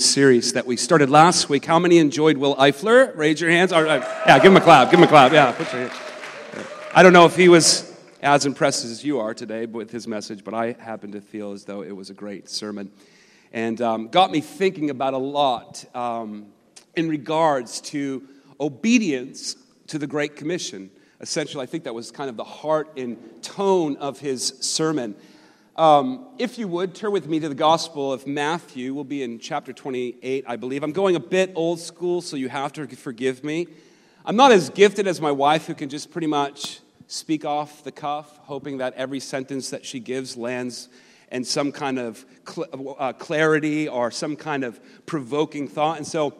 series that we started last week. How many enjoyed Will Eifler? Raise your hands. yeah, give him a clap. Give him a clap. Yeah, put your I don't know if he was as impressed as you are today with his message, but I happen to feel as though it was a great sermon and um, got me thinking about a lot um, in regards to obedience to the Great Commission. Essentially, I think that was kind of the heart and tone of his sermon. Um, if you would, turn with me to the Gospel of Matthew. We'll be in chapter 28, I believe. I'm going a bit old school, so you have to forgive me. I'm not as gifted as my wife, who can just pretty much speak off the cuff, hoping that every sentence that she gives lands in some kind of cl- uh, clarity or some kind of provoking thought. And so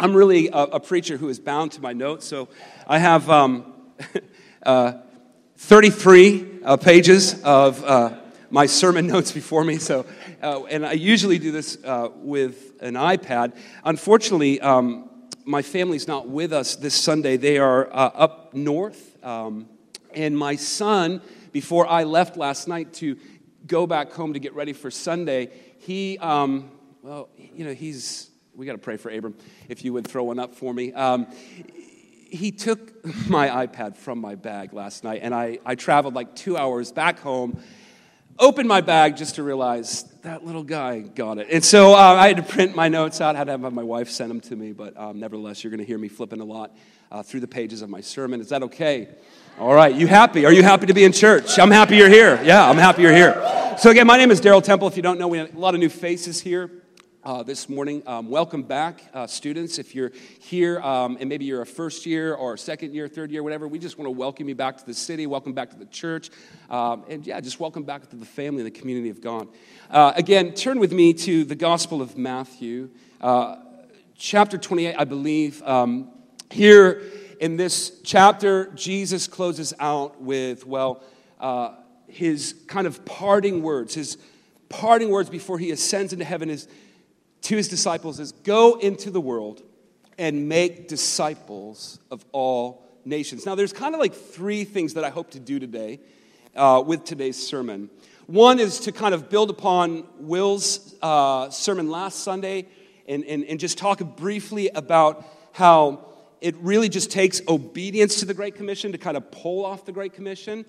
I'm really a, a, preacher who is bound to my notes. So I have um, uh, 33 uh, pages of uh, my sermon notes before me. So, uh, and I usually do this uh, with an iPad. Unfortunately, um, my family's not with us this Sunday. They are up north. Um, and my son, before I left last night to go back home to get ready for Sunday, he, um, well, you know, he's, we got to pray for Abram, if you would throw one up for me. Um, he took my iPad from my bag last night, and I, I traveled like two hours back home, opened my bag just to realize that little guy got it. And so uh, I had to print my notes out, I had to have my wife send them to me, but um, nevertheless, you're going to hear me flipping a lot uh, through the pages of my sermon. Is that okay? All right, you happy? Are you happy to be in church? I'm happy you're here. Yeah, I'm happy you're here. So, again, my name is Daryl Temple. If you don't know, we have a lot of new faces here. Uh, this morning. Um, welcome back, uh, students. If you're here um, and maybe you're a first year or second year, third year, whatever, we just want to welcome you back to the city, welcome back to the church, um, and yeah, just welcome back to the family and the community of God. Uh, again, turn with me to the Gospel of Matthew, uh, chapter 28, I believe. Um, here in this chapter, Jesus closes out with, well, uh, his kind of parting words. His parting words before he ascends into heaven is to his disciples is go into the world and make disciples of all nations. Now, there's kind of like three things that I hope to do today uh, with today's sermon. One is to kind of build upon Will's uh, sermon last Sunday and, and, and just talk briefly about how it really just takes obedience to the Great Commission to kind of pull off the Great Commission.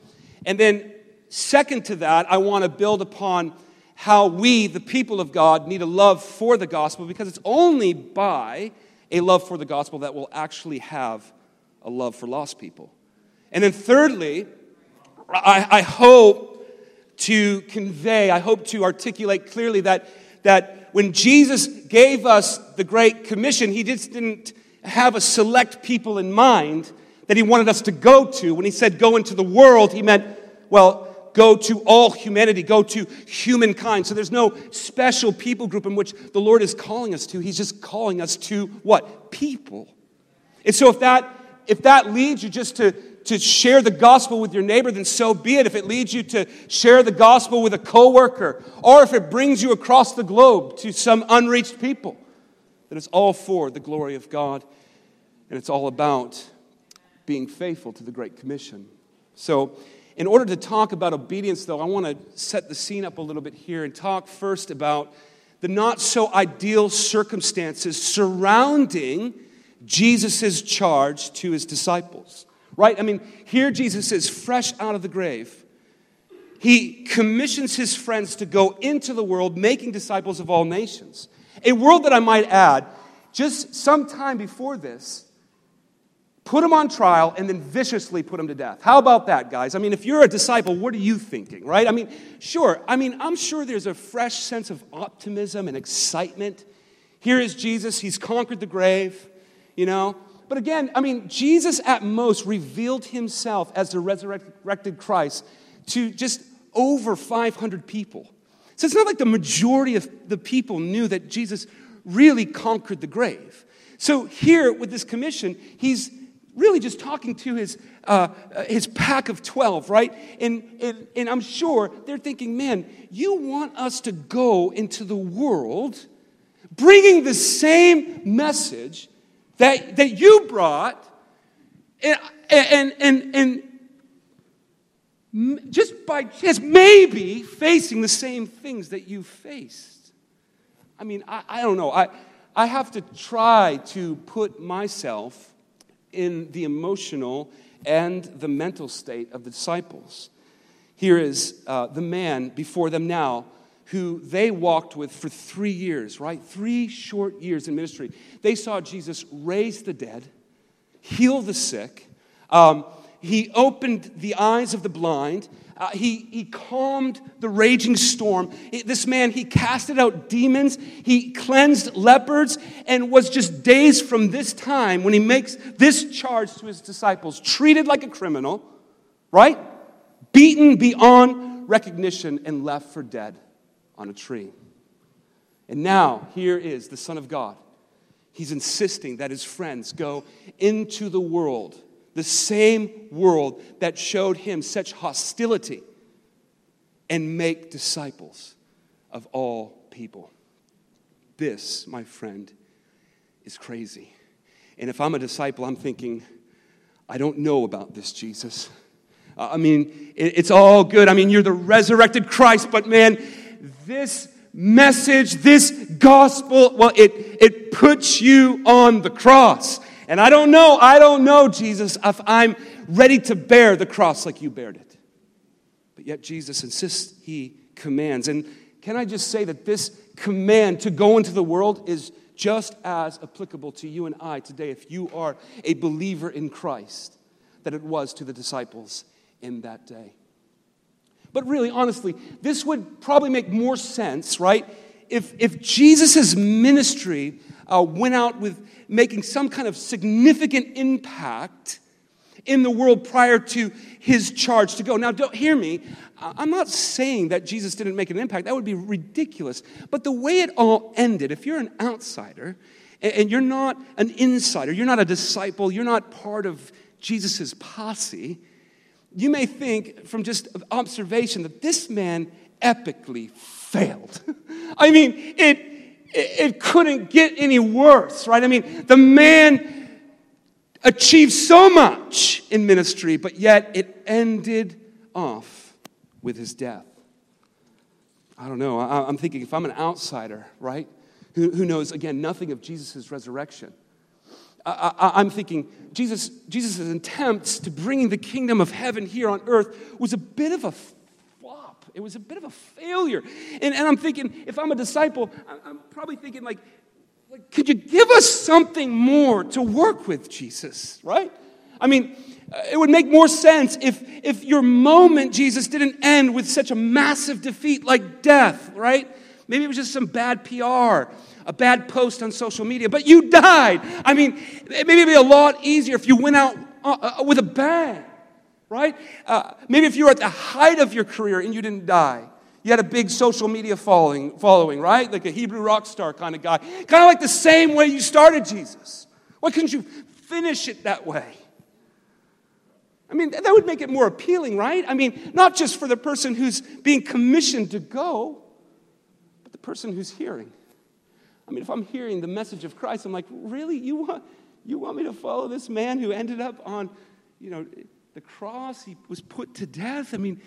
And then, second to that, I want to build upon how we, the people of God, need a love for the gospel because it's only by a love for the gospel that we'll actually have a love for lost people. And then, thirdly, I, I hope to convey, I hope to articulate clearly that, that when Jesus gave us the Great Commission, He just didn't have a select people in mind that he wanted us to go to. When he said go into the world, he meant, well, go to all humanity, go to humankind. So there's no special people group in which the Lord is calling us to. He's just calling us to what? People. And so if that if that leads you just to to share the gospel with your neighbor, then so be it. If it leads you to share the gospel with a coworker, or if it brings you across the globe to some unreached people, then it's all for the glory of God and it's all about being faithful to the Great Commission. So, in order to talk about obedience, though, I want to set the scene up a little bit here and talk first about the not so ideal circumstances surrounding Jesus' charge to his disciples. Right? I mean, here Jesus is fresh out of the grave. He commissions his friends to go into the world making disciples of all nations. A world that I might add, just some time before this, put him on trial, and then viciously put him to death. How about that, guys? I mean, if you're a disciple, what are you thinking, right? I mean, sure, I mean, I'm sure there's a fresh sense of optimism and excitement. Here is Jesus, he's conquered the grave, you know. But again, I mean, Jesus at most revealed himself as the resurrected Christ to just over 500 people. So it's not like the majority of the people knew that Jesus really conquered the grave. So here with this commission, he's really just talking to his, uh, uh, his pack of 12, right? And, and, and I'm sure they're thinking, man, you want us to go into the world bringing the same message that, that you brought and, and, and, and just by chance, maybe facing the same things that you faced. I mean, I, I don't know. I, I have to try to put myself in the emotional and the mental state of the disciples. Here is uh, the man before them now who they walked with for three years, right? Three short years in ministry. They saw Jesus raise the dead, heal the sick. Um, he opened the eyes of the blind. Uh, he, he calmed the raging storm. This man, he casted out demons. He cleansed leopards and was just days from this time when he makes this charge to his disciples treated like a criminal, right? Beaten beyond recognition and left for dead on a tree. And now, here is the Son of God. He's insisting that his friends go into the world the same world that showed him such hostility, and make disciples of all people. This, my friend, is crazy. And if I'm a disciple, I'm thinking, I don't know about this, Jesus. I mean, it's all good. I mean, you're the resurrected Christ, but man, this message, this gospel, well, it, it puts you on the cross. And I don't know, I don't know, Jesus, if I'm ready to bear the cross like you bared it. But yet Jesus insists, he commands. And can I just say that this command to go into the world is just as applicable to you and I today if you are a believer in Christ that it was to the disciples in that day. But really, honestly, this would probably make more sense, right? If, if Jesus' ministry uh, went out with making some kind of significant impact in the world prior to his charge to go. Now, don't hear me. I'm not saying that Jesus didn't make an impact. That would be ridiculous. But the way it all ended, if you're an outsider and you're not an insider, you're not a disciple, you're not part of Jesus' posse, you may think from just observation that this man epically failed. I mean, it it couldn't get any worse, right? I mean, the man achieved so much in ministry, but yet it ended off with his death. I don't know. I'm thinking if I'm an outsider, right, who, who knows, again, nothing of Jesus' resurrection, I, am thinking Jesus' Jesus' attempts to bringing the kingdom of heaven here on earth was a bit of a it was a bit of a failure. And, and I'm thinking, if I'm a disciple, I'm probably thinking, like, like, could you give us something more to work with, Jesus, right? I mean, uh, it would make more sense if, if your moment, Jesus, didn't end with such a massive defeat like death, right? Maybe it was just some bad PR, a bad post on social media, but you died. I mean, maybe it'd be a lot easier if you went out uh, uh, with a bang right? Uh, maybe if you were at the height of your career and you didn't die. You had a big social media following, following, right? Like a Hebrew rock star kind of guy. Kind of like the same way you started Jesus. Why couldn't you finish it that way? I mean, that would make it more appealing, right? I mean, not just for the person who's being commissioned to go, but the person who's hearing. I mean, if I'm hearing the message of Christ, I'm like, really? You want, you want me to follow this man who ended up on, you know, the cross, he was put to death. I mean,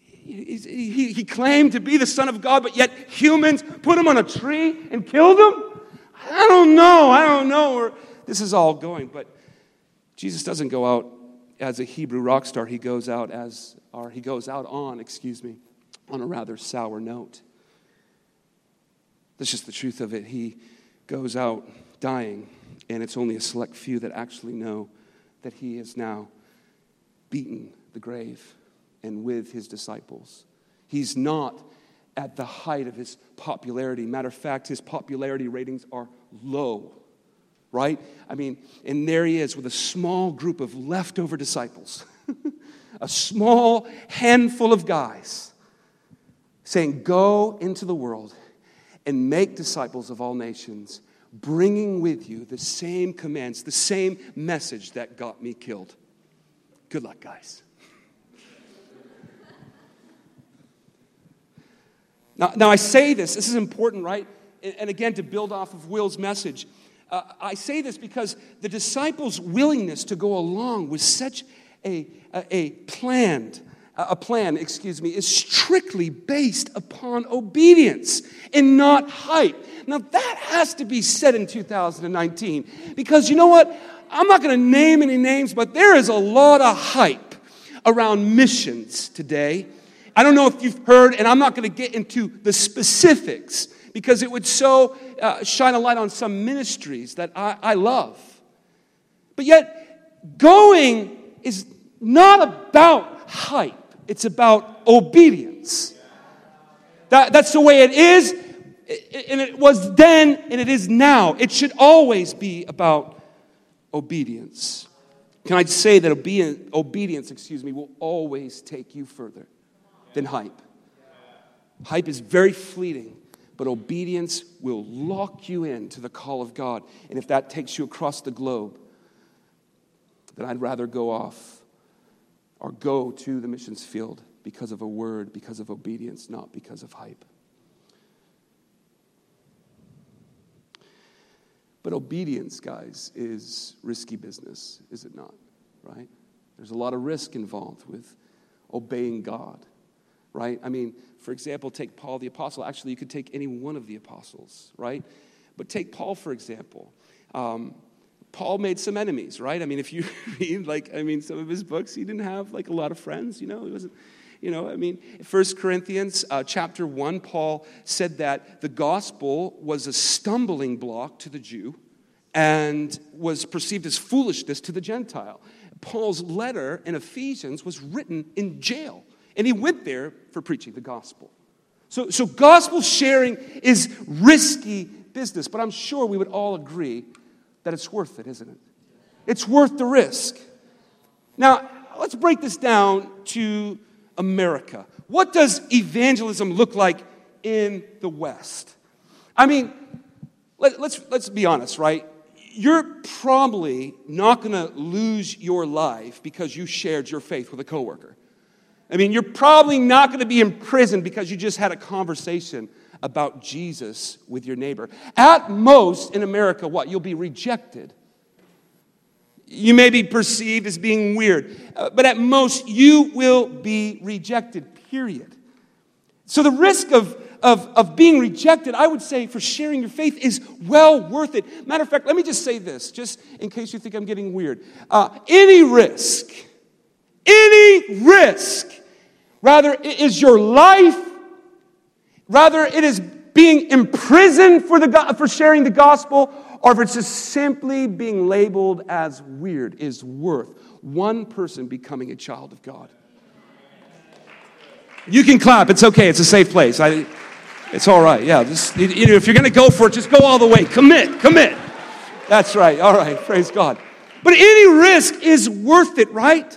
he, he, claimed to be the Son of God, but yet humans put him on a tree and killed him? I don't know. I don't know where this is all going. But Jesus doesn't go out as a Hebrew rock star. He goes out as, or he goes out on, excuse me, on a rather sour note. That's just the truth of it. He goes out dying, and it's only a select few that actually know that he is now beaten the grave and with his disciples. He's not at the height of his popularity. Matter of fact, his popularity ratings are low, right? I mean, and there he is with a small group of leftover disciples, a small handful of guys saying, Go into the world and make disciples of all nations, bringing with you the same commands, the same message that got me killed. Good luck, guys. Now, now I say this, this is important, right? And, again, to build off of Will's message, uh, I say this because the disciples' willingness to go along was such a, a, a planned a plan, excuse me, is strictly based upon obedience and not hype. Now, that has to be said in 2019 because you know what? I'm not going to name any names, but there is a lot of hype around missions today. I don't know if you've heard, and I'm not going to get into the specifics because it would so uh, shine a light on some ministries that I, I love. But yet, going is not about hype, it's about obedience. That, that's the way it is, and it was then, and it is now. It should always be about obedience. Can I say that obedience, excuse me, will always take you further than hype? Hype is very fleeting, but obedience will lock you into the call of God. And if that takes you across the globe, then I'd rather go off or go to the missions field because of a word, because of obedience, not because of hype. But obedience, guys, is risky business, is it not? Right? There's a lot of risk involved with obeying God, right? I mean, for example, take Paul the Apostle. Actually, you could take any one of the apostles, right? But take Paul, for example. Um, Paul made some enemies, right? I mean, if you read, like, I mean, some of his books, he didn't have, like, a lot of friends, you know? He wasn't, you know, I mean, First Corinthians uh, chapter 1, Paul said that the gospel was a stumbling block to the Jew and was perceived as foolishness to the Gentile. Paul's letter in Ephesians was written in jail, and he went there for preaching the gospel. So, so gospel sharing is risky business, but I'm sure we would all agree that it's worth it, isn't it? It's worth the risk. Now, let's break this down to America. What does evangelism look like in the West? I mean, let, us let's, let's be honest, right? You're probably not going to lose your life because you shared your faith with a coworker. I mean, you're probably not going to be in prison because you just had a conversation about Jesus with your neighbor. At most, in America, what? You'll be rejected. You may be perceived as being weird, uh, but at most, you will be rejected, period. So the risk of, of, of being rejected, I would say, for sharing your faith is well worth it. Matter of fact, let me just say this, just in case you think I'm getting weird. Uh, any risk, any risk, rather, is your life Rather, it is being imprisoned for, the, for sharing the gospel, or if it's just simply being labeled as weird, is worth one person becoming a child of God. You can clap. It's okay. It's a safe place. I, it's all right. Yeah. Just, you know, if you're going to go for it, just go all the way. Commit. Commit. That's right. All right. Praise God. But any risk is worth it, right?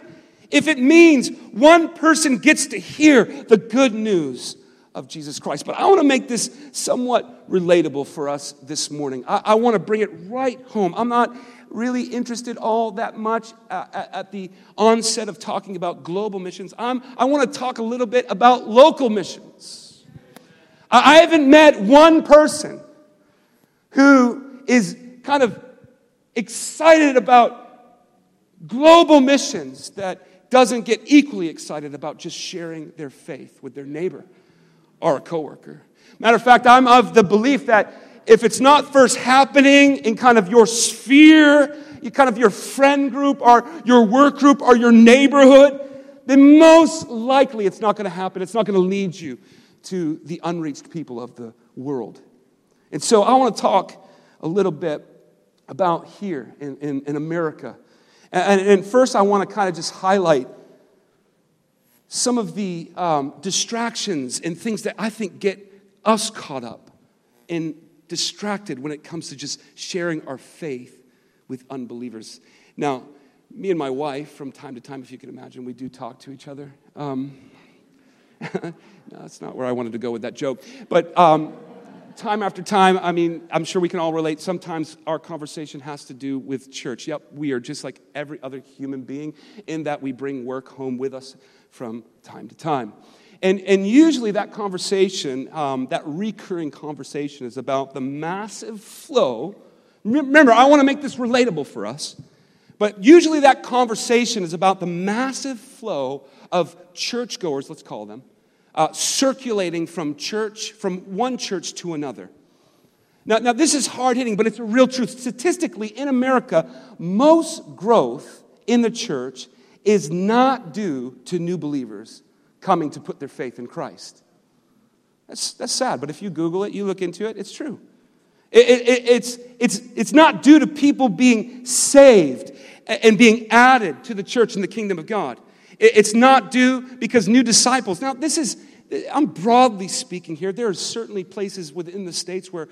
If it means one person gets to hear the good news of Jesus Christ. But I want to make this somewhat relatable for us this morning. I, I want to bring it right home. I'm not really interested all that much uh, at the onset of talking about global missions. I'm, I want to talk a little bit about local missions. I, I haven't met one person who is kind of excited about global missions that doesn't get equally excited about just sharing their faith with their neighbor or a coworker. Matter of fact, I'm of the belief that if it's not first happening in kind of your sphere, kind of your friend group or your work group or your neighborhood, then most likely it's not going to happen. It's not going to lead you to the unreached people of the world. And so I want to talk a little bit about here in, in, in America. And, and first, I want to kind of just highlight some of the um, distractions and things that I think get us caught up and distracted when it comes to just sharing our faith with unbelievers. Now, me and my wife, from time to time, if you can imagine, we do talk to each other. Um, no, that's not where I wanted to go with that joke. But um, time after time, I mean, I'm sure we can all relate. Sometimes our conversation has to do with church. Yep, we are just like every other human being in that we bring work home with us from time to time. And, and usually that conversation, um, that recurring conversation, is about the massive flow. Remember, I want to make this relatable for us. But usually that conversation is about the massive flow of churchgoers, let's call them, uh, circulating from church, from one church to another. Now, now, this is hard hitting, but it's a real truth. Statistically, in America, most growth in the church is not due to new believers coming to put their faith in Christ. That's, that's sad, but if you Google it, you look into it, it's true. It, it, it's, it's, it's not due to people being saved and being added to the church and the kingdom of God. It, it's not due because new disciples. Now, this is, I'm broadly speaking here. There are certainly places within the states where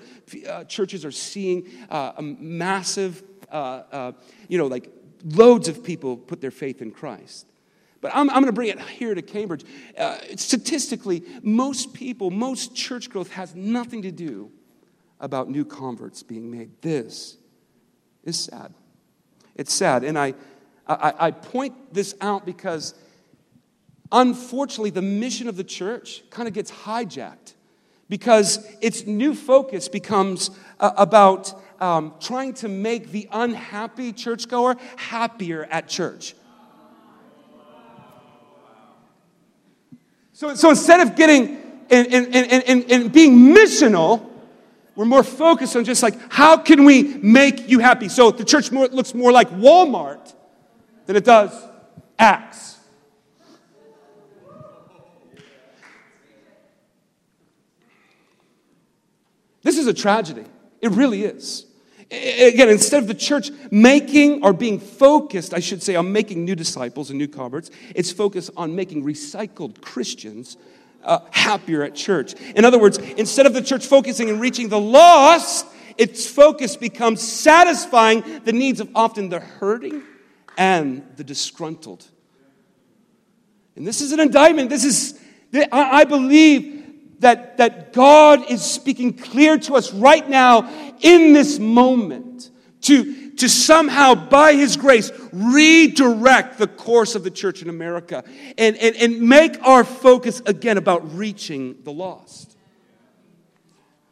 uh, churches are seeing uh, a massive, uh, uh you know, like loads of people put their faith in Christ. But I'm, I'm going to bring it here to Cambridge. Uh, statistically, most people, most church growth has nothing to do about new converts being made. This is sad. It's sad. And I, I, I point this out because unfortunately, the mission of the church kind of gets hijacked because its new focus becomes uh, about um, trying to make the unhappy churchgoer happier at church. So, so instead of getting and, and, and, and, being missional, we're more focused on just like, how can we make you happy? So the church more, looks more like Walmart than it does Acts. This is a tragedy. It really is. Again, instead of the church making or being focused, I should say, on making new disciples and new converts, it's focused on making recycled Christians uh, happier at church. In other words, instead of the church focusing and reaching the lost, its focus becomes satisfying the needs of often the hurting and the disgruntled. And this is an indictment. This is, I believe that, that God is speaking clear to us right now in this moment to, to somehow, by His grace, redirect the course of the church in America and, and, and make our focus again about reaching the lost.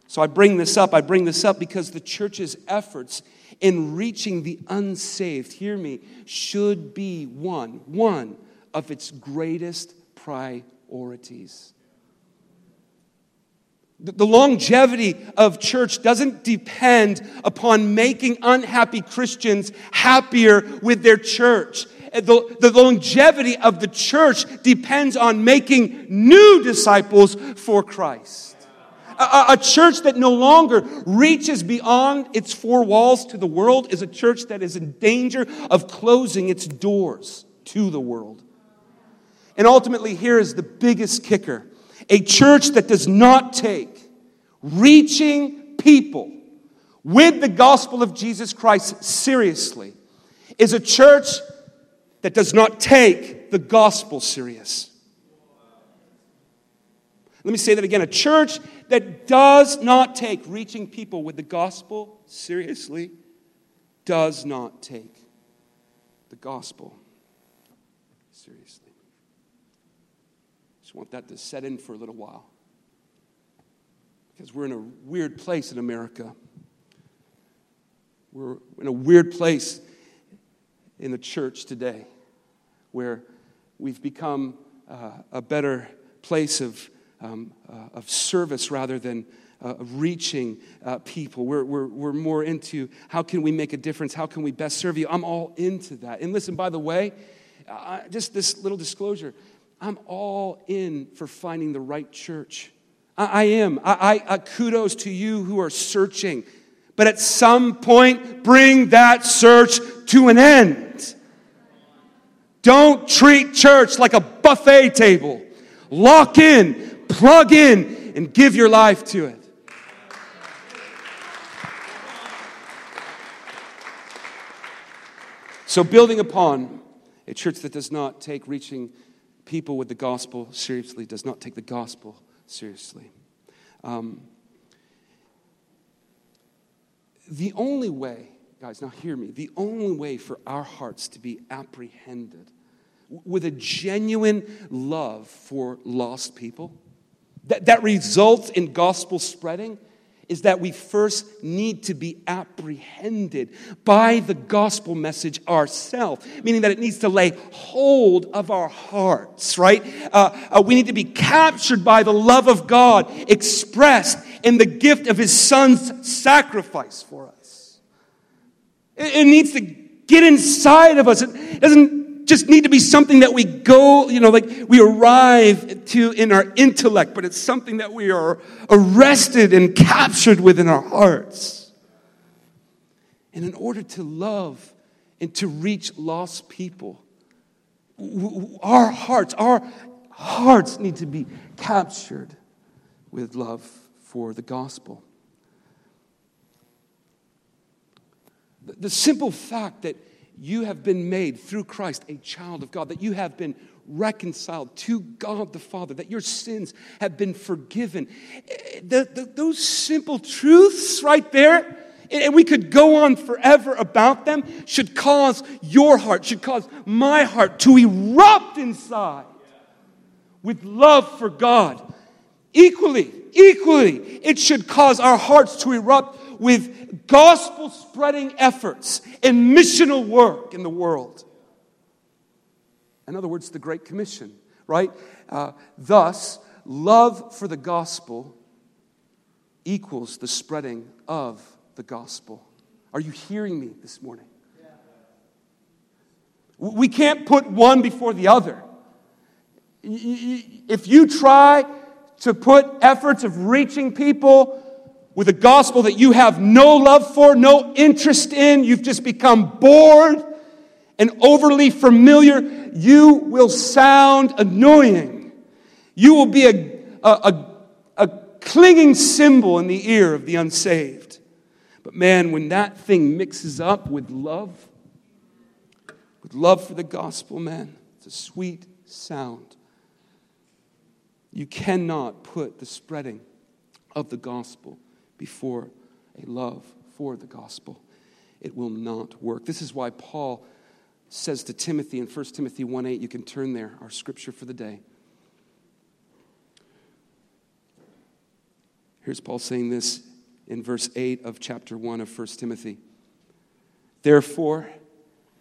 So I bring this up. I bring this up because the church's efforts in reaching the unsaved, hear me, should be one, one of its greatest priorities. The longevity of church doesn't depend upon making unhappy Christians happier with their church. The, the, longevity of the church depends on making new disciples for Christ. A, a church that no longer reaches beyond its four walls to the world is a church that is in danger of closing its doors to the world. And ultimately, here is the biggest kicker a church that does not take reaching people with the gospel of Jesus Christ seriously is a church that does not take the gospel serious. Let me say that again. A church that does not take reaching people with the gospel seriously does not take the gospel seriously. Just want that to set in for a little while. Because we're in a weird place in America. We're in a weird place in the church today where we've become uh, a better place of, um, uh, of service rather than uh, reaching uh, people. We're, we're, we're more into how can we make a difference? How can we best serve you? I'm all into that. And listen, by the way, just this little disclosure I'm all in for finding the right church. I, I am. I, I, kudos to you who are searching. But at some point, bring that search to an end. Don't treat church like a buffet table. Lock in, plug in, and give your life to it. So, building upon a church that does not take reaching people with the gospel seriously, does not take the gospel seriously. Um, the only way, guys, now hear me, the only way for our hearts to be apprehended with a genuine love for lost people that, that results in gospel spreading is that we first need to be apprehended by the gospel message ourselves, meaning that it needs to lay hold of our hearts, right? Uh, uh, we need to be captured by the love of God expressed in the gift of his son's sacrifice for us. It, it needs to get inside of us. It doesn't just need to be something that we go, you know, like we arrive to in our intellect, but it's something that we are arrested and captured within our hearts. And in order to love and to reach lost people, our hearts, our hearts need to be captured with love for the gospel. The simple fact that you have been made through Christ a child of God, that you have been reconciled to God the Father, that your sins have been forgiven. Eh, eh, the, the, those simple truths right there, and we could go on forever about them, should cause your heart, should cause my heart to erupt inside with love for God. Equally, equally, it should cause our hearts to erupt with gospel spreading efforts and missional work in the world. In other words, the Great Commission, right? Uh, thus, love for the gospel equals the spreading of the gospel. Are you hearing me this morning? We can't put one before the other. If you try to put efforts of reaching people with a gospel that you have no love for, no interest in, you've just become bored and overly familiar, you will sound annoying. You will be a, a, a, a clinging cymbal in the ear of the unsaved. But man, when that thing mixes up with love, with love for the gospel, man, it's a sweet sound. You cannot put the spreading of the gospel before a love for the gospel. It will not work. This is why Paul says to Timothy in 1 Timothy 1 8, you can turn there, our scripture for the day. Here's Paul saying this in verse 8 of chapter 1 of 1 Timothy. Therefore,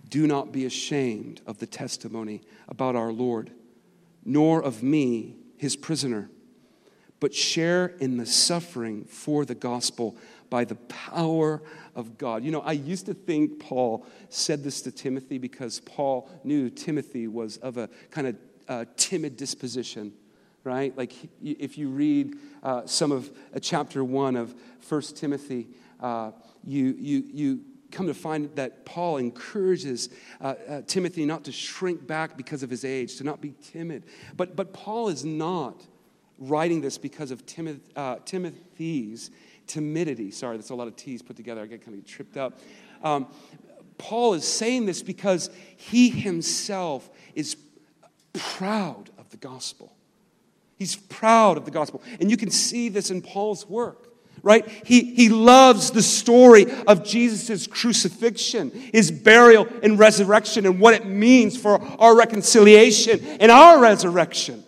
do not be ashamed of the testimony about our Lord, nor of me, his prisoner but share in the suffering for the gospel by the power of God. You know, I used to think Paul said this to Timothy because Paul knew Timothy was of a kind of uh, timid disposition, right? Like if you read uh, some of uh, chapter one of First Timothy, uh, you, you, you come to find that Paul encourages uh, uh, Timothy not to shrink back because of his age, to not be timid. But, but Paul is not writing this because of Timoth- uh, Timothy's timidity. Sorry, that's a lot of T's put together. I get kind of tripped up. Um, Paul is saying this because he himself is proud of the gospel. He's proud of the gospel. And you can see this in Paul's work right? He, he loves the story of Jesus' crucifixion, his burial and resurrection, and what it means for our reconciliation and our resurrection.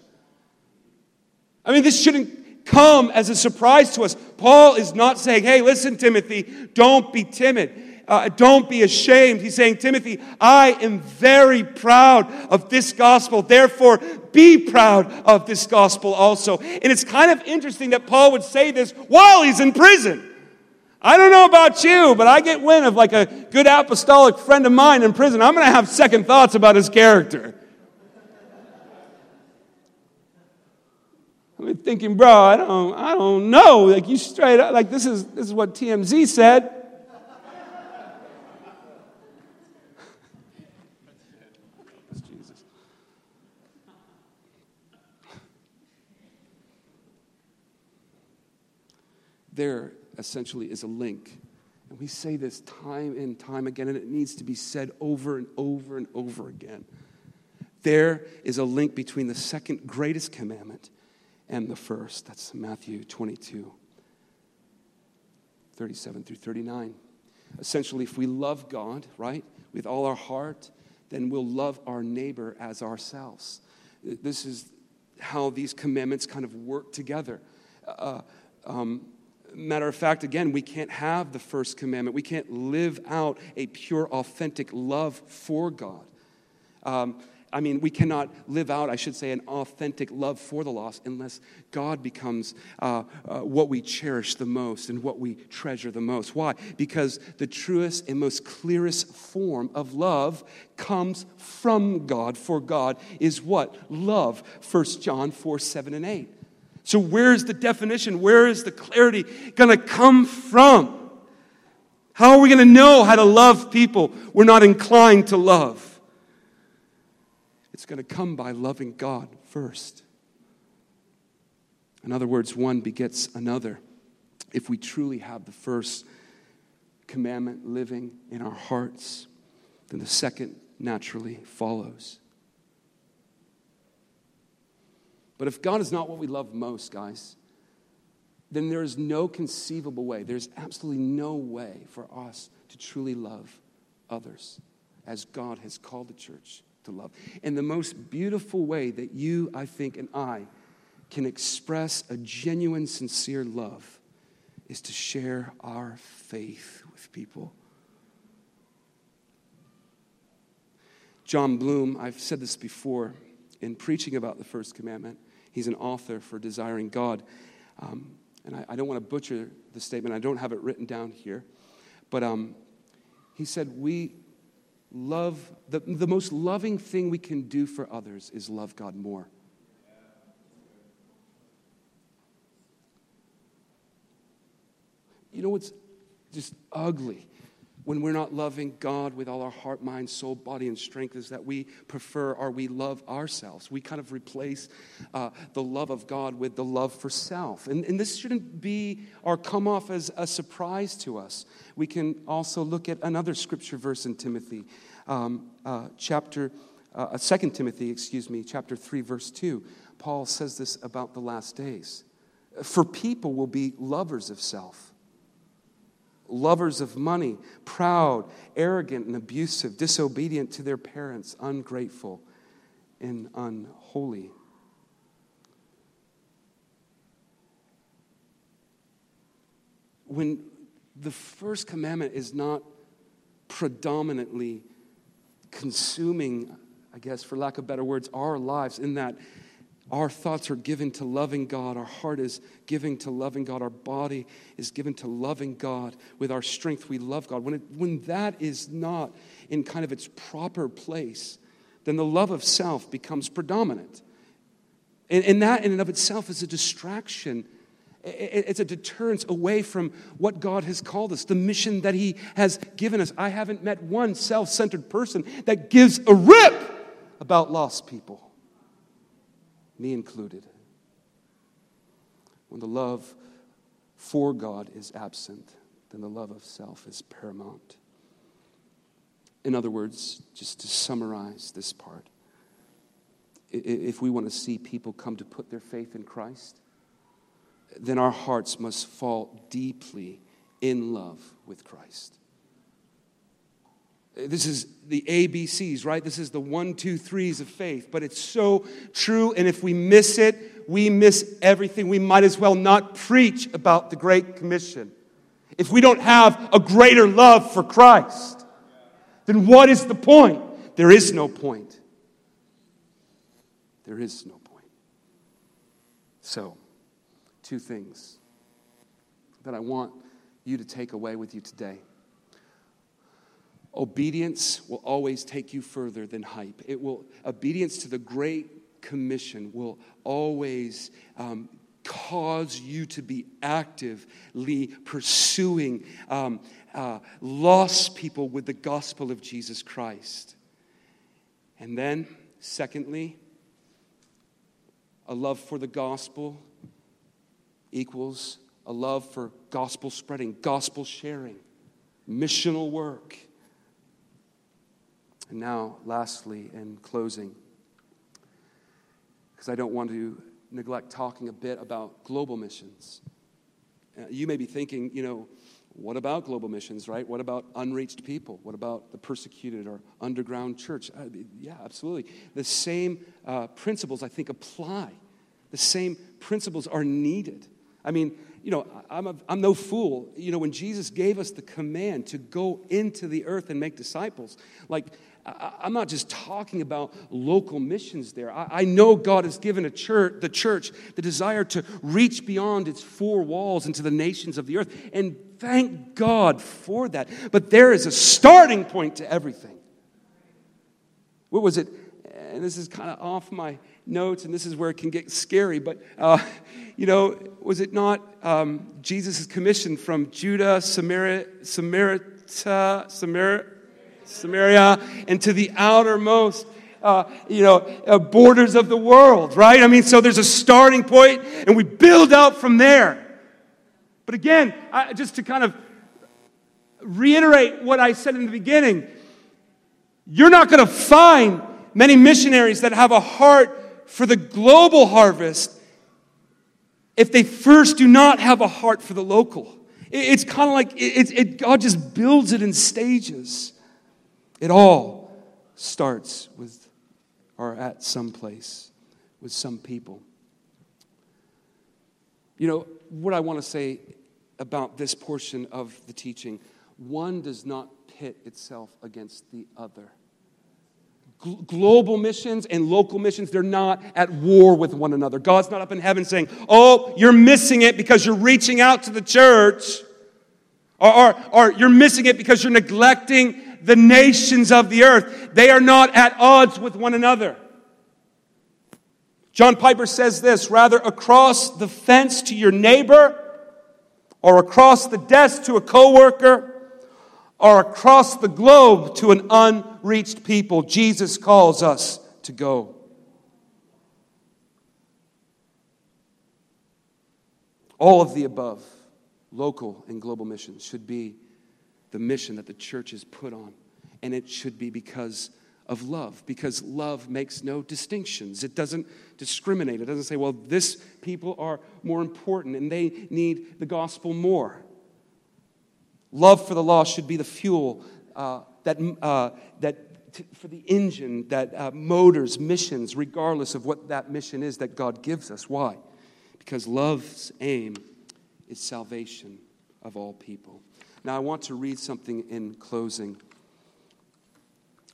I mean, this shouldn't come as a surprise to us. Paul is not saying, hey, listen, Timothy, don't be timid. Uh, don't be ashamed. He's saying, Timothy, I am very proud of this gospel. Therefore, be proud of this gospel also. And it's kind of interesting that Paul would say this while he's in prison. I don't know about you, but I get wind of like a good apostolic friend of mine in prison. I'm going to have second thoughts about his character. I'm thinking, bro, I don't, I don't know. Like you straight up, like this is this is what TMZ said. There essentially is a link. And we say this time and time again, and it needs to be said over and over and over again. There is a link between the second greatest commandment and the first. That's Matthew 22, 37 through 39. Essentially, if we love God, right, with all our heart, then we'll love our neighbor as ourselves. This is how these commandments kind of work together. Uh, um, Matter of fact, again, we can't have the first commandment. We can't live out a pure, authentic love for God. Um, I mean, we cannot live out, I should say, an authentic love for the lost unless God becomes uh, uh, what we cherish the most and what we treasure the most. Why? Because the truest and most clearest form of love comes from God. For God is what? Love. 1 John 4 7 and 8. So, where is the definition? Where is the clarity going to come from? How are we going to know how to love people we're not inclined to love? It's going to come by loving God first. In other words, one begets another. If we truly have the first commandment living in our hearts, then the second naturally follows. But if God is not what we love most, guys, then there is no conceivable way, there's absolutely no way for us to truly love others as God has called the church to love. And the most beautiful way that you, I think, and I can express a genuine, sincere love is to share our faith with people. Jon Bloom, I've said this before in preaching about the first commandment. He's an author for Desiring God. Um, and I, I, don't want to butcher the statement, I don't have it written down here. But um, he said, We love, the, the most loving thing we can do for others is love God more. You know what's just ugly? When we're not loving God with all our heart, mind, soul, body, and strength is that we prefer or we love ourselves. We kind of replace uh, the love of God with the love for self. And, and this shouldn't be or come off as a surprise to us. We can also look at another scripture verse in Timothy, um, uh, chapter, uh, 2 Timothy, excuse me, chapter 3, verse 2. Paul says this about the last days. For people will be lovers of self lovers of money, proud, arrogant, and abusive, disobedient to their parents, ungrateful, and unholy. When the first commandment is not predominantly consuming, I guess, for lack of better words, our lives, in that our thoughts are given to loving God. Our heart is giving to loving God. Our body is given to loving God. With our strength, we love God. When, it, when that is not in kind of its proper place, then the love of self becomes predominant. And, and that, in and of itself, is a distraction. It's a deterrence away from what God has called us, the mission that He has given us. I haven't met one self centered person that gives a rip about lost people me included. When the love for God is absent, then the love of self is paramount. In other words, just to summarize this part, if we want to see people come to put their faith in Christ, then our hearts must fall deeply in love with Christ. This is the ABCs, right? This is the one, two, threes of faith. But it's so true. And if we miss it, we miss everything. We might as well not preach about the Great Commission. If we don't have a greater love for Christ, then what is the point? There is no point. There is no point. So, two things that I want you to take away with you today. Obedience will always take you further than hype. It will, obedience to the Great Commission will always um, cause you to be actively pursuing um, uh, lost people with the gospel of Jesus Christ. And then, secondly, a love for the gospel equals a love for gospel spreading, gospel sharing, missional work. And now, lastly, in closing, because I don't want to neglect talking a bit about global missions. Uh, you may be thinking, you know, what about global missions, right? What about unreached people? What about the persecuted or underground church? Uh, yeah, absolutely. The same uh, principles, I think, apply. The same principles are needed. I mean, you know, I'm, a, I'm no fool. You know, when Jesus gave us the command to go into the earth and make disciples, like, I, am not just talking about local missions there. I, know God has given a church, the church the desire to reach beyond its four walls into the nations of the earth. And thank God for that. But there is a starting point to everything. What was it? And this is kind of off my notes, and this is where it can get scary. But, uh, you know, was it not um, Jesus' commission from Judah, Samaria, Samaria, Samaria, Samaria, and to the outermost? Uh, you know, uh, borders of the world, right? I mean, so there's a starting point, and we build out from there. But again, I, just to kind of reiterate what I said in the beginning, you're not going to find many missionaries that have a heart for the global harvest if they first do not have a heart for the local. It's kind of like it, it, God just builds it in stages. It all starts with or at some place with some people. You know, what I want to say about this portion of the teaching one does not pit itself against the other global missions and local missions, they're not at war with one another. God's not up in heaven saying, Oh, you're missing it because you're reaching out to the church. Or, or, or you're missing it because you're neglecting the nations of the earth. They are not at odds with one another. John Piper says this rather, across the fence to your neighbor, or across the desk to a coworker, or across the globe to an unreached people. Jesus calls us to go. All of the above, local and global missions, should be the mission that the church is put on. And it should be because of love, because love makes no distinctions. It doesn't discriminate. It doesn't say, well, this people are more important and they need the gospel more. Love for the lost should be the fuel uh, that, uh, that t- for the engine that uh, motors missions, regardless of what that mission is that God gives us. Why? Because love's aim is salvation of all people. Now, I want to read something in closing.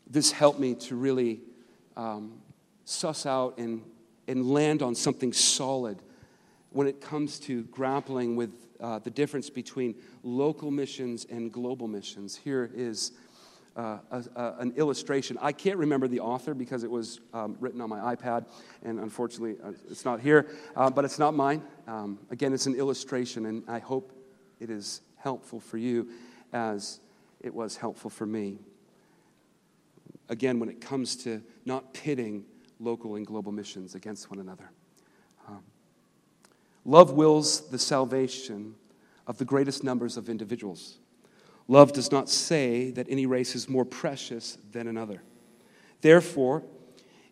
This helped me to really um, suss out and, and land on something solid when it comes to grappling with uh, the difference between local missions and global missions. Here is uh, a, a, an illustration. I can't remember the author because it was um, written on my iPad, and unfortunately, uh, it's not here, uh, but it's not mine. Um, again, it's an illustration, and I hope it is helpful for you as it was helpful for me. Again, when it comes to not pitting local and global missions against one another. Um, Love wills the salvation of the greatest numbers of individuals. Love does not say that any race is more precious than another. Therefore,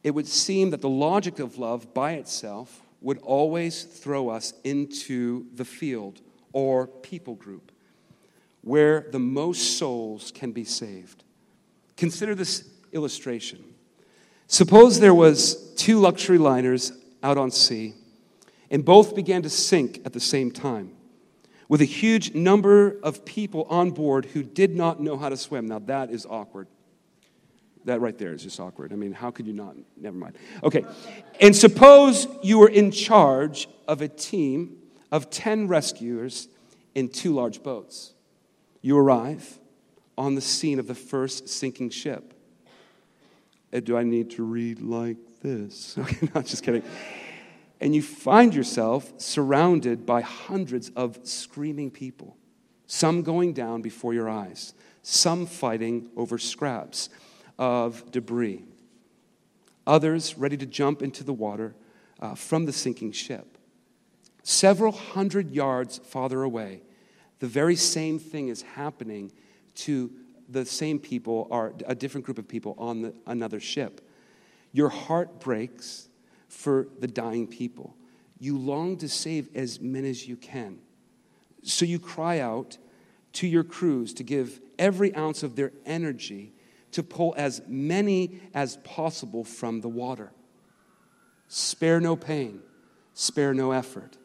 it would seem that the logic of love by itself would always throw us into the field or people group where the most souls can be saved. Consider this illustration. Suppose there was two luxury liners out on sea and both began to sink at the same time, with a huge number of people on board who did not know how to swim. Now, that is awkward. That right there is just awkward. I mean, how could you not? Never mind. Okay. And suppose you were in charge of a team of 10 rescuers in two large boats. You arrive on the scene of the first sinking ship. Do I need to read like this? Okay, no, just kidding and you find yourself surrounded by hundreds of screaming people, some going down before your eyes, some fighting over scraps of debris, others ready to jump into the water uh, from the sinking ship. Several hundred yards farther away, the very same thing is happening to the same people or a different group of people on the, another ship. Your heart breaks for the dying people. You long to save as many as you can. So you cry out to your crews to give every ounce of their energy to pull as many as possible from the water. Spare no pain, spare no effort.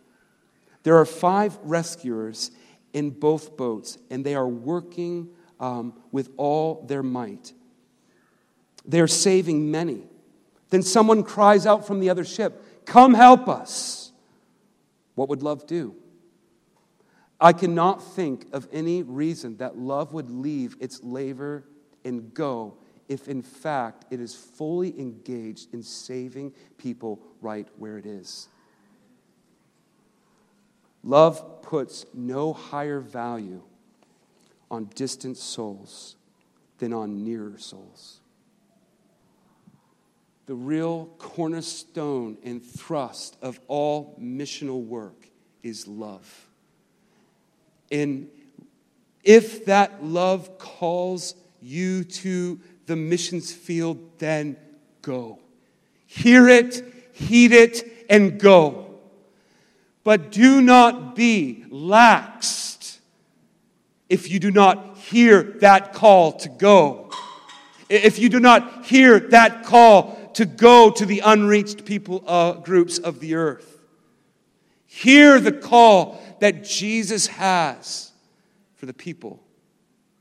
There are five rescuers in both boats, and they are working um, with all their might. They are saving many. Then someone cries out from the other ship, Come help us. What would love do? I cannot think of any reason that love would leave its labor and go if, in fact, it is fully engaged in saving people right where it is. Love puts no higher value on distant souls than on nearer souls. The real cornerstone and thrust of all missional work is love. And if that love calls you to the missions field, then go. Hear it, heed it, and go. But do not be laxed if you do not hear that call to go. If you do not hear that call to go to the unreached people uh, groups of the earth. Hear the call that Jesus has for the people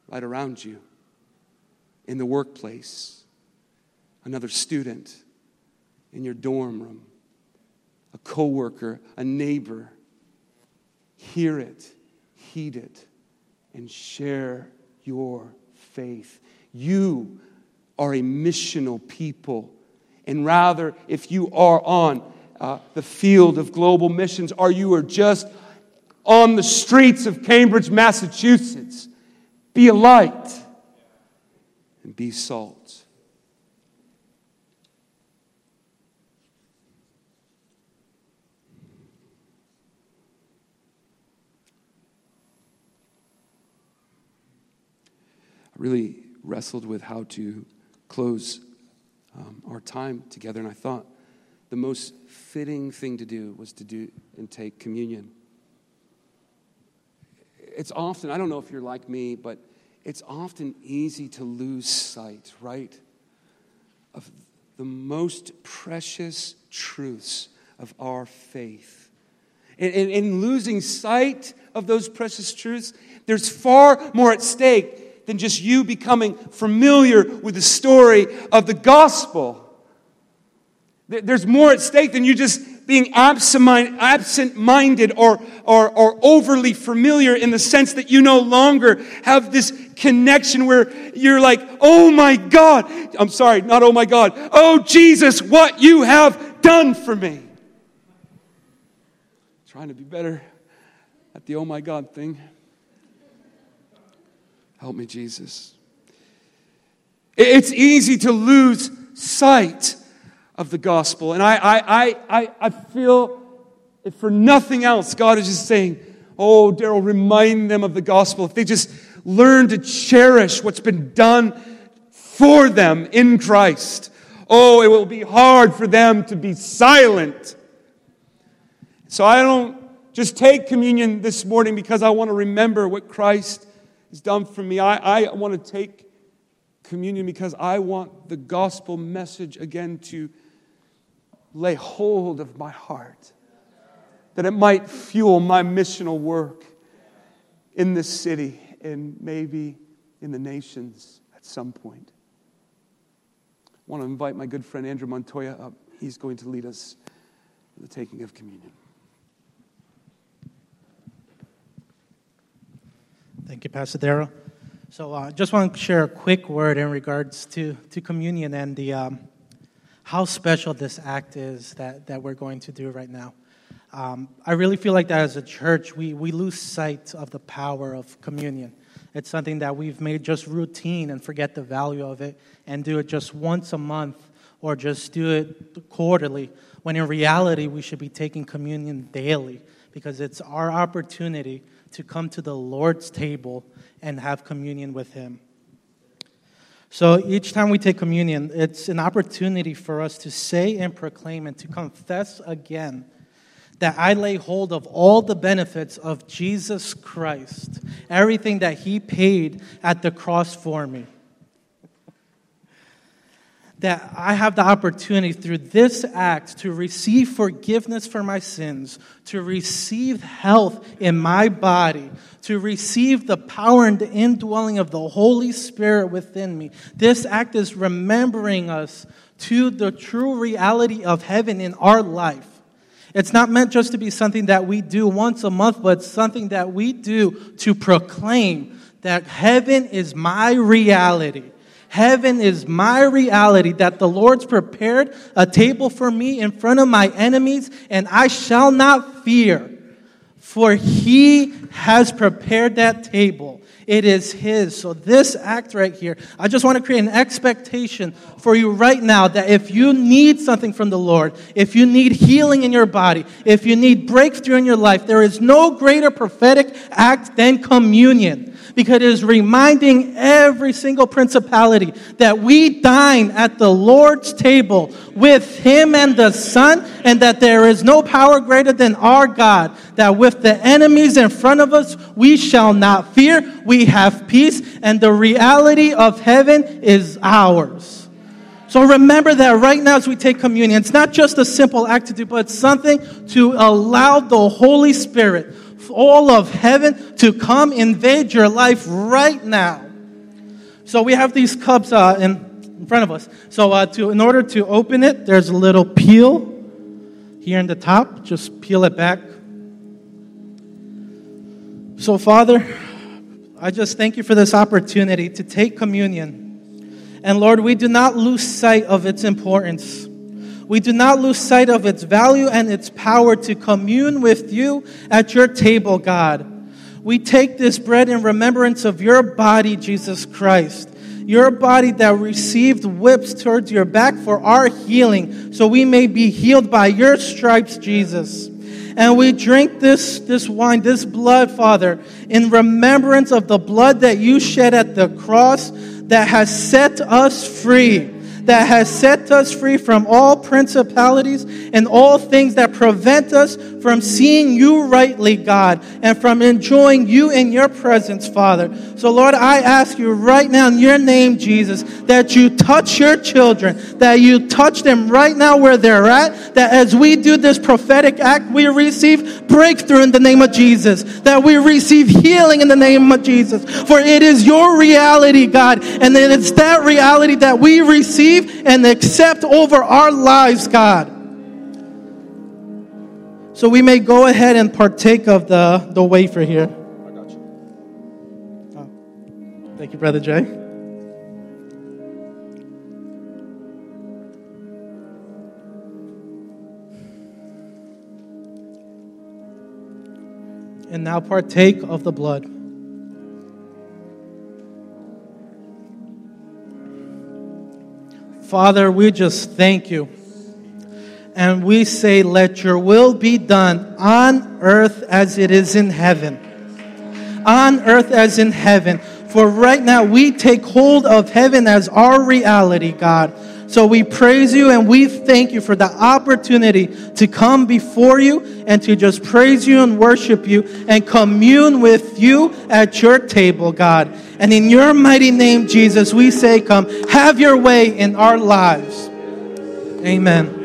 right around you in the workplace, another student in your dorm room, a coworker, a neighbor. Hear it, heed it, and share your faith. You are a missional people. And rather, if you are on uh, the field of global missions, or you are just on the streets of Cambridge, Massachusetts, be a light and be salt. Really wrestled with how to close um, our time together, and I thought the most fitting thing to do was to do and take communion. It's often, I don't know if you're like me, but it's often easy to lose sight, right? Of the most precious truths of our faith. And in losing sight of those precious truths, there's far more at stake than just you becoming familiar with the story of the gospel. There's more at stake than you just being absent minded or, or, or overly familiar in the sense that you no longer have this connection where you're like, oh my God. I'm sorry, not oh my God. Oh Jesus, what you have done for me. Trying to be better at the oh my God thing. Help me, Jesus. It's easy to lose sight of the gospel. And I, I, I, I feel, if for nothing else, God is just saying, Oh, Daryl, remind them of the gospel. If they just learn to cherish what's been done for them in Christ, oh, it will be hard for them to be silent. So I don't just take communion this morning because I want to remember what Christ has done for me. I, I want to take communion because I want the gospel message again to lay hold of my heart, that it might fuel my missional work in this city and maybe in the nations at some point. I want to invite my good friend Andrew Montoya up. He's going to lead us in the taking of communion. Thank you, Pastor Darrell. So I uh, just want to share a quick word in regards to, to communion and the, um, how special this act is that, that we're going to do right now. Um, I really feel like that as a church, we, we lose sight of the power of communion. It's something that we've made just routine and forget the value of it and do it just once a month or just do it quarterly, when in reality, we should be taking communion daily because it's our opportunity to come to the Lord's table and have communion with Him. So each time we take communion, it's an opportunity for us to say and proclaim and to confess again that I lay hold of all the benefits of Jesus Christ, everything that He paid at the cross for me. That I have the opportunity through this act to receive forgiveness for my sins, to receive health in my body, to receive the power and the indwelling of the Holy Spirit within me. This act is remembering us to the true reality of heaven in our life. It's not meant just to be something that we do once a month, but something that we do to proclaim that heaven is my reality. Heaven is my reality, that the Lord's prepared a table for me in front of my enemies, and I shall not fear, for he has prepared that table. It is His. So, this act right here, I just want to create an expectation for you right now that if you need something from the Lord, if you need healing in your body, if you need breakthrough in your life, there is no greater prophetic act than communion because it is reminding every single principality that we dine at the Lord's table with Him and the Son, and that there is no power greater than our God, that with the enemies in front of us, we shall not fear, we have peace, and the reality of heaven is ours. So remember that right now as we take communion, it's not just a simple act to do, but something to allow the Holy Spirit all of heaven to come invade your life right now. So we have these cups uh, in, in, front of us. So uh, to, in order to open it, there's a little peel here in the top. Just peel it back. So, Father, I just thank you for this opportunity to take communion. And Lord, we do not lose sight of its importance we do not lose sight of its value and its power to commune with you at your table, God. We take this bread in remembrance of your body, Jesus Christ. Your body that received whips towards your back for our healing, so we may be healed by your stripes, Jesus. And we drink this, this wine, this blood, Father, in remembrance of the blood that you shed at the cross that has set us free that has set us free from all principalities and all things that prevent us from seeing you rightly, God, and from enjoying you in your presence, Father. So, Lord, I ask you right now in your name, Jesus, that you touch your children, that you touch them right now where they're at, that as we do this prophetic act, we receive breakthrough in the name of Jesus, that we receive healing in the name of Jesus. For it is your reality, God, and it's that reality that we receive and accept over our lives, God. So we may go ahead and partake of the, the wafer here. I got you. Oh. Thank you, Brother Jay. And now partake of the blood. Father, we just thank you and we say, Let your will be done on earth as it is in heaven. On earth as in heaven. For right now, we take hold of heaven as our reality, God. So we praise you and we thank you for the opportunity to come before you and to just praise you and worship you and commune with you at your table, God. And in your mighty name, Jesus, we say, Come, have your way in our lives. Amen.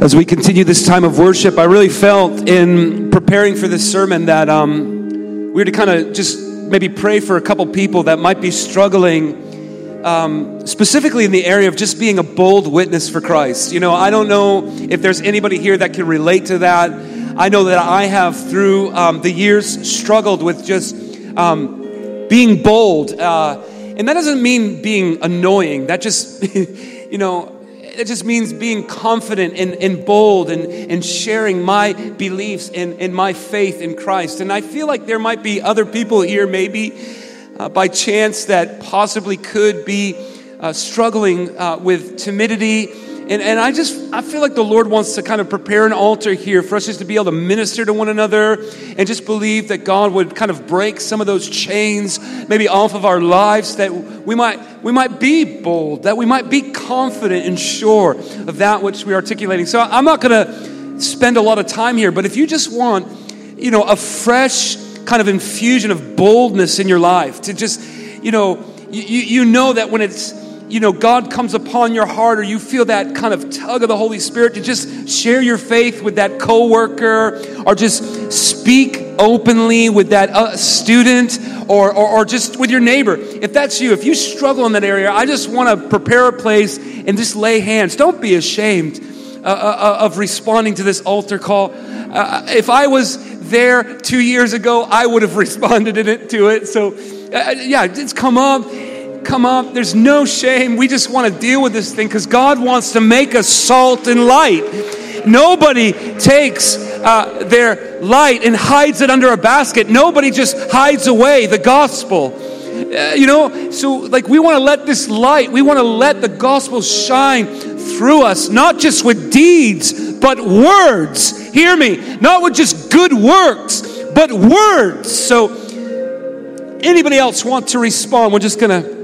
As we continue this time of worship, I really felt in preparing for this sermon that um, we were to kind of just maybe pray for a couple people that might be struggling, um, specifically in the area of just being a bold witness for Christ. You know, I don't know if there's anybody here that can relate to that. I know that I have, through um, the years, struggled with just um, being bold. Uh, and that doesn't mean being annoying. That just, you know, it just means being confident and, and bold and, and sharing my beliefs and, and my faith in Christ. And I feel like there might be other people here, maybe uh, by chance, that possibly could be uh, struggling uh, with timidity and, and I just, I feel like the Lord wants to kind of prepare an altar here for us just to be able to minister to one another and just believe that God would kind of break some of those chains maybe off of our lives that we might, we might be bold, that we might be confident and sure of that which we're articulating. So I'm not going to spend a lot of time here, but if you just want, you know, a fresh kind of infusion of boldness in your life to just, you know, you, you know that when it's, you know, God comes upon your heart or you feel that kind of tug of the Holy Spirit to just share your faith with that coworker or just speak openly with that uh, student or, or, or, just with your neighbor. If that's you, if you struggle in that area, I just want to prepare a place and just lay hands. Don't be ashamed uh, uh, uh of responding to this altar call. Uh, if I was there two years ago, I would have responded to it. So, uh, yeah, just come up come up. There's no shame. We just want to deal with this thing because God wants to make us salt and light. Nobody takes uh, their light and hides it under a basket. Nobody just hides away the gospel. Uh, you know, so like we want to let this light, we want to let the gospel shine through us, not just with deeds, but words. Hear me, not with just good works, but words. So, anybody else want to respond? We're just going to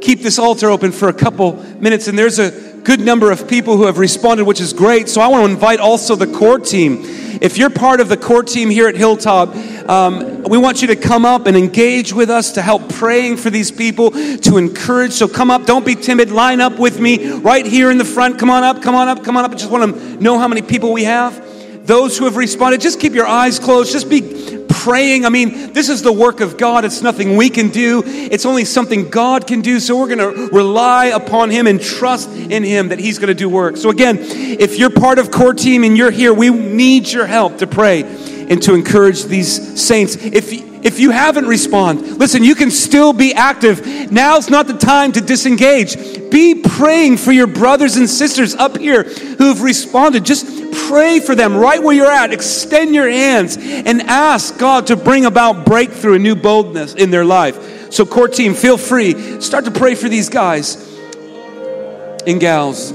keep this altar open for a couple minutes. And there's a good number of people who have responded, which is great. So I want to invite also the core team. If you're part of the core team here at Hilltop, um, we want you to come up and engage with us to help praying for these people, to encourage. So come up, don't be timid. Line up with me right here in the front. Come on up, come on up, come on up. I just want to know how many people we have. Those who have responded, just keep your eyes closed. Just be praying. I mean, this is the work of God. It's nothing we can do, it's only something God can do. So we're going to rely upon Him and trust in Him that He's going to do work. So, again, if you're part of core team and you're here, we need your help to pray and to encourage these saints. If if you haven't responded, listen, you can still be active. Now's not the time to disengage. Be praying for your brothers and sisters up here who've responded. Just pray for them right where you're at. Extend your hands and ask God to bring about breakthrough and new boldness in their life. So, core team, feel free. Start to pray for these guys and gals.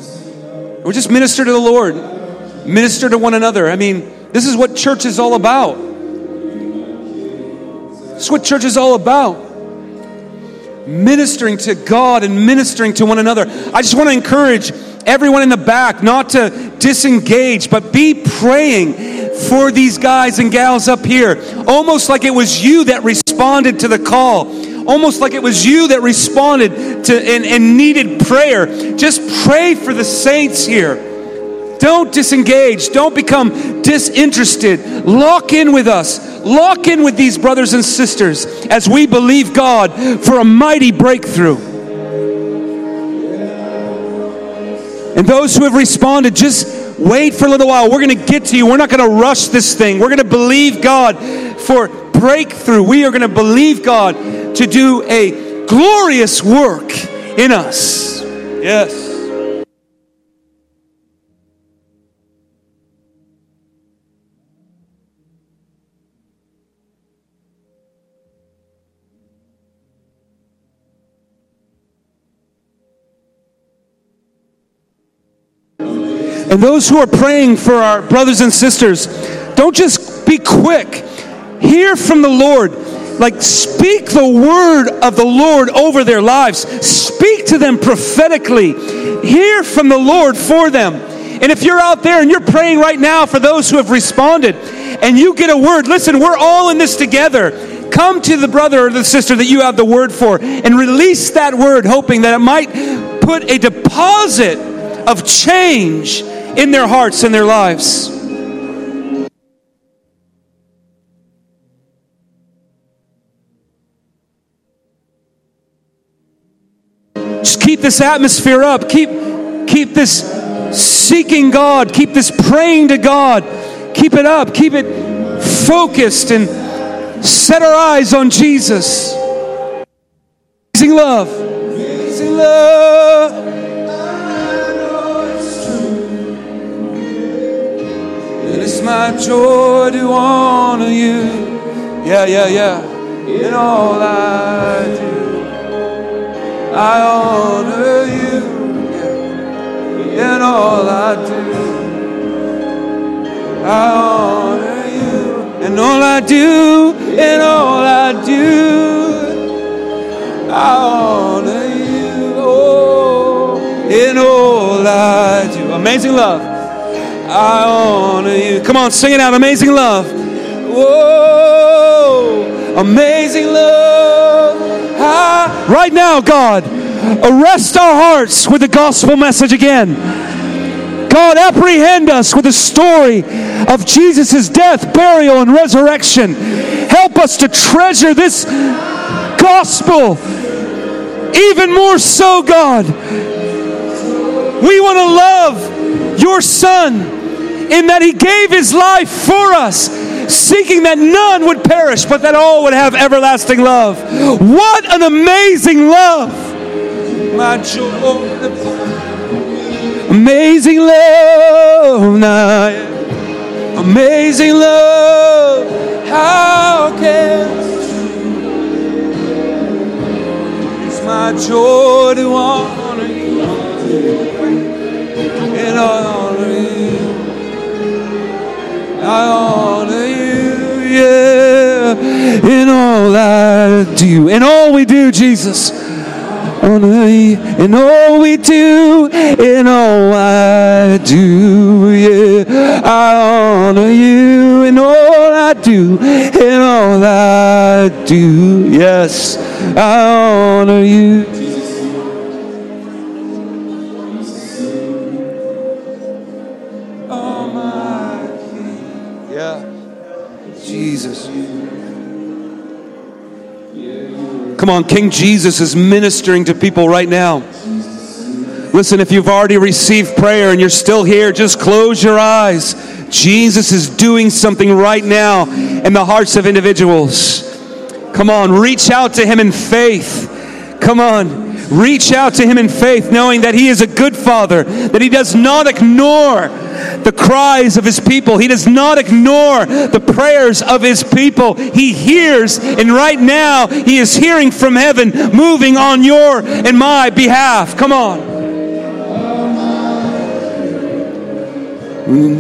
Or just minister to the Lord, minister to one another. I mean, this is what church is all about. This is what church is all about ministering to God and ministering to one another. I just want to encourage everyone in the back not to disengage, but be praying for these guys and gals up here. Almost like it was you that responded to the call. Almost like it was you that responded to and, and needed prayer. Just pray for the saints here. Don't disengage. Don't become disinterested. Lock in with us. Lock in with these brothers and sisters as we believe God for a mighty breakthrough. And those who have responded, just wait for a little while. We're going to get to you. We're not going to rush this thing. We're going to believe God for breakthrough. We are going to believe God to do a glorious work in us. Yes. And those who are praying for our brothers and sisters, don't just be quick. Hear from the Lord. Like, speak the word of the Lord over their lives. Speak to them prophetically. Hear from the Lord for them. And if you're out there and you're praying right now for those who have responded, and you get a word, listen, we're all in this together. Come to the brother or the sister that you have the word for and release that word, hoping that it might put a deposit of change in their hearts and their lives. Just keep this atmosphere up. Keep, keep this seeking God. Keep this praying to God. Keep it up. Keep it focused and set our eyes on Jesus. Amazing love. Amazing love. My joy to honor you. Yeah, yeah, yeah. In all I do. I honor you in all I do. I honor you in all I do, in all I do. I honor you, oh, in all I do. Amazing love. I honor you. Come on, sing it out. Amazing love. Whoa, amazing love. I, right now, God, arrest our hearts with the gospel message again. God, apprehend us with the story of Jesus' death, burial, and resurrection. Help us to treasure this gospel even more so, God. We want to love your Son in that He gave His life for us, seeking that none would perish, but that all would have everlasting love. What an amazing love! Amazing love, amazing love. How can it's my joy to honor you and I honor you. I honor you, yeah, in all I do, in all we do, Jesus. Honor you in all we do, in all I do, yeah. I honor you in all I do, in all I do, yes. I honor you. Come on, King Jesus is ministering to people right now. Listen, if you've already received prayer and you're still here, just close your eyes. Jesus is doing something right now in the hearts of individuals. Come on, reach out to Him in faith. Come on. Reach out to him in faith, knowing that he is a good father, that he does not ignore the cries of his people. He does not ignore the prayers of his people. He hears, and right now, he is hearing from heaven, moving on your and my behalf. Come on.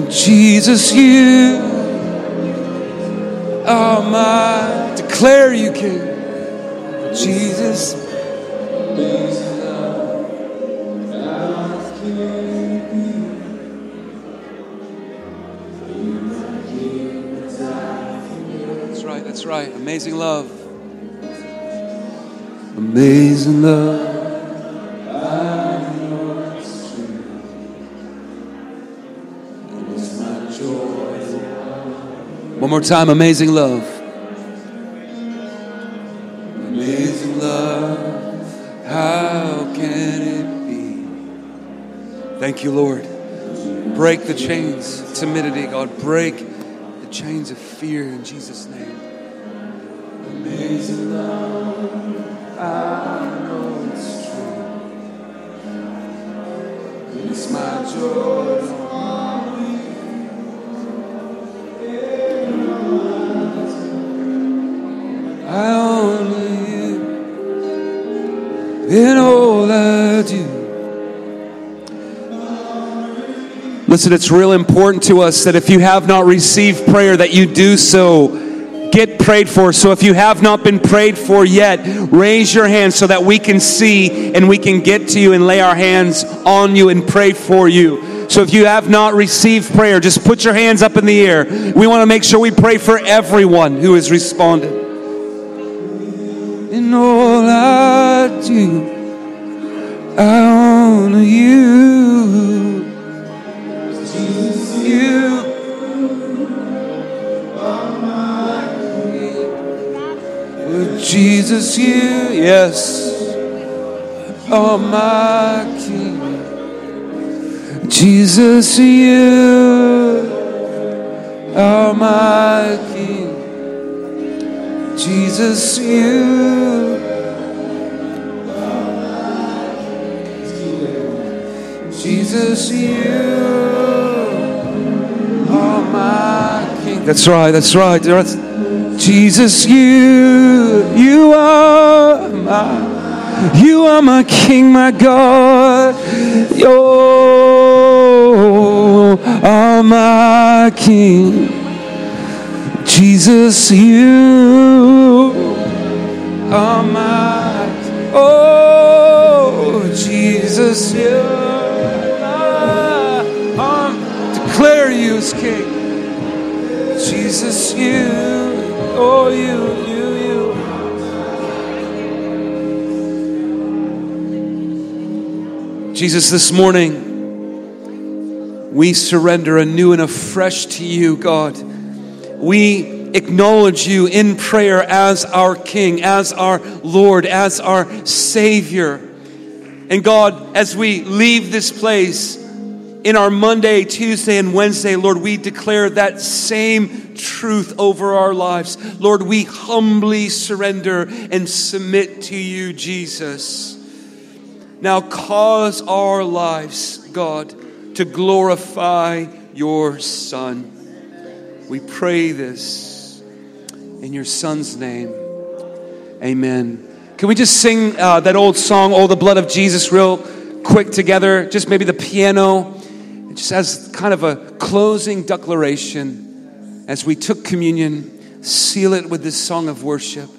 Jesus, you are my declare you king. Jesus. That's right. Amazing love. Amazing love. One more time, amazing love. Amazing love, how can it be? Thank you, Lord. Break the chains of timidity, God. Break the chains of fear in Jesus' name. Listen, it's real important to us that if you have not received prayer, that you do so. Get prayed for. So if you have not been prayed for yet, raise your hand so that we can see and we can get to you and lay our hands on you and pray for you. So if you have not received prayer, just put your hands up in the air. We want to make sure we pray for everyone who has responded. In all I do, Jesus, you, yes, are my King. Jesus, you are my King. Jesus, you. Jesus, you are my King. That's right, that's right. Jesus, you, you are my, you are my King, my God. You are my King. Jesus, you are my, oh, Jesus, you are, my, declare you as King. Jesus, you, oh, you, you, you. Jesus, this morning, we surrender anew and afresh to you, God. We acknowledge you in prayer as our King, as our Lord, as our Savior. And God, as we leave this place, in our Monday, Tuesday, and Wednesday, Lord, we declare that same truth over our lives. Lord, we humbly surrender and submit to you, Jesus. Now, cause our lives, God, to glorify your Son. We pray this in your Son's name. Amen. Can we just sing uh, that old song, Oh, the Blood of Jesus, real quick together? Just maybe the piano just as kind of a closing declaration, as we took communion, seal it with this song of worship.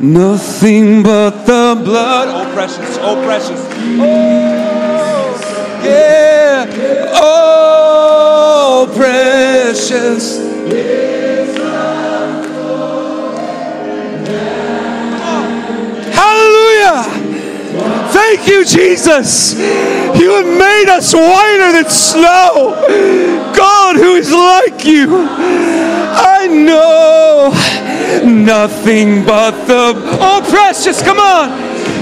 Nothing but the blood. Oh, precious, oh, precious. Oh, yeah. Oh, precious. Hallelujah. Thank you, Jesus. You have made us whiter than snow. God, who is like you? I know nothing but the oh precious. Come on,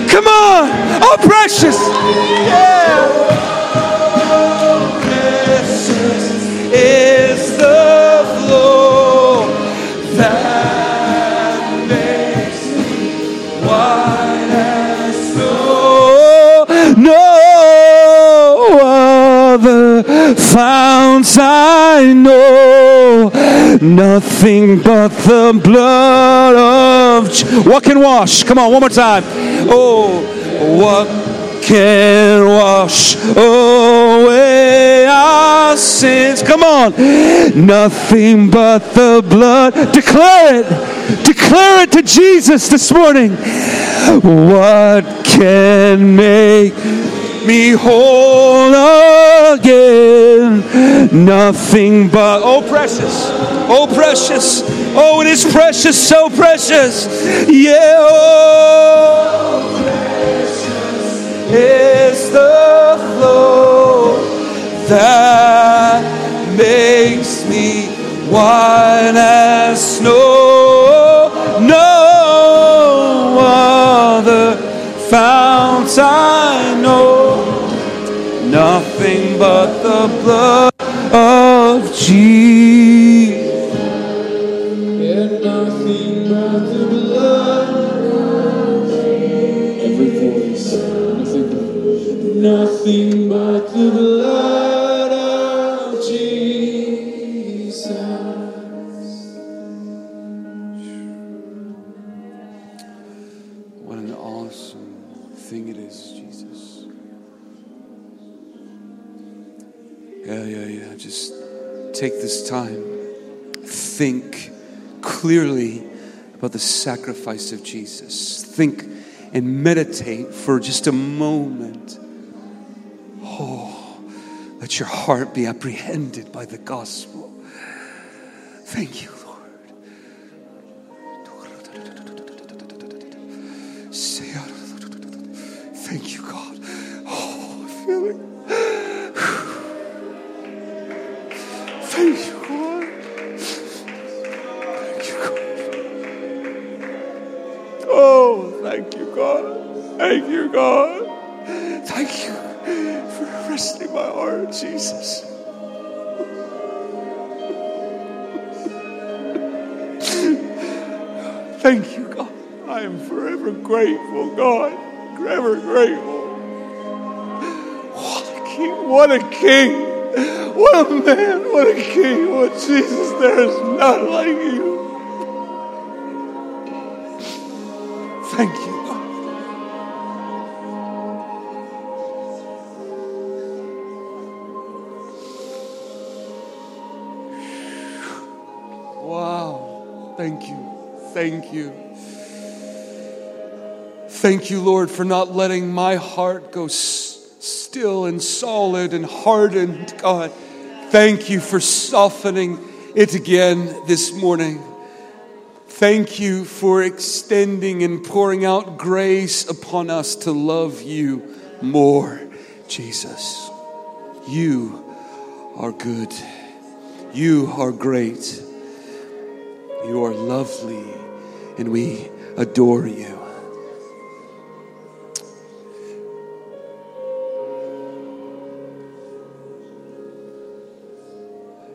come on. Oh precious. Yeah. Nothing but the blood of. What can wash? Come on, one more time. Oh, what can wash away our sins? Come on. Nothing but the blood. Declare it. Declare it to Jesus this morning. What can make me whole again. Nothing but, oh, precious, oh, precious, oh, it is precious, so precious. Yeah, oh, precious is the flow that makes me white as snow. No other fount I know nothing but the blood nothing but the blood of Jesus. What an awesome thing it is, Jesus. Yeah, yeah, yeah. Just take this time, think clearly about the sacrifice of Jesus. Think and meditate for just a moment Oh, let your heart be apprehended by the gospel. Thank you, Lord. Thank you, God. Oh, I feel it. Thank you, God. Thank you, God. Oh, thank you, God. Thank you, God. Thank you resting my heart, Jesus. Thank you, God. I am forever grateful, God. Forever grateful. What a king. What a king. What a man. What a king. What Jesus. There is none like you. Thank you. Thank you, Lord, for not letting my heart go s- still and solid and hardened, God. Thank you for softening it again this morning. Thank you for extending and pouring out grace upon us to love you more, Jesus. You are good. You are great. You are lovely, and we adore you.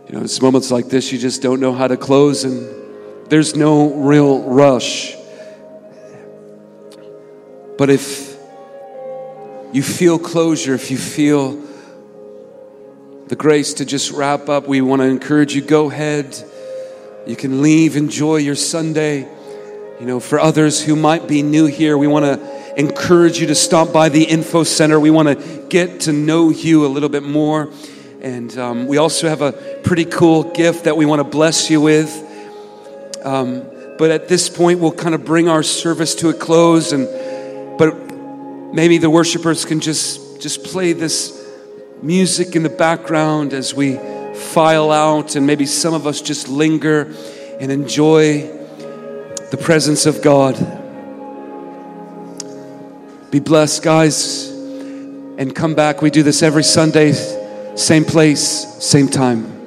You know, it's moments like this you just don't know how to close, and there's no real rush. But if you feel closure, if you feel the grace to just wrap up, we want to encourage you go ahead. You can leave, enjoy your Sunday. You know, for others who might be new here, we want to encourage you to stop by the info center. We want to get to know you a little bit more. And um, we also have a pretty cool gift that we want to bless you with. Um, but at this point, we'll kind of bring our service to a close. And but maybe the worshipers can just just play this music in the background as we file out, and maybe some of us just linger and enjoy the presence of God. Be blessed, guys, and come back. We do this every Sunday, same place, same time.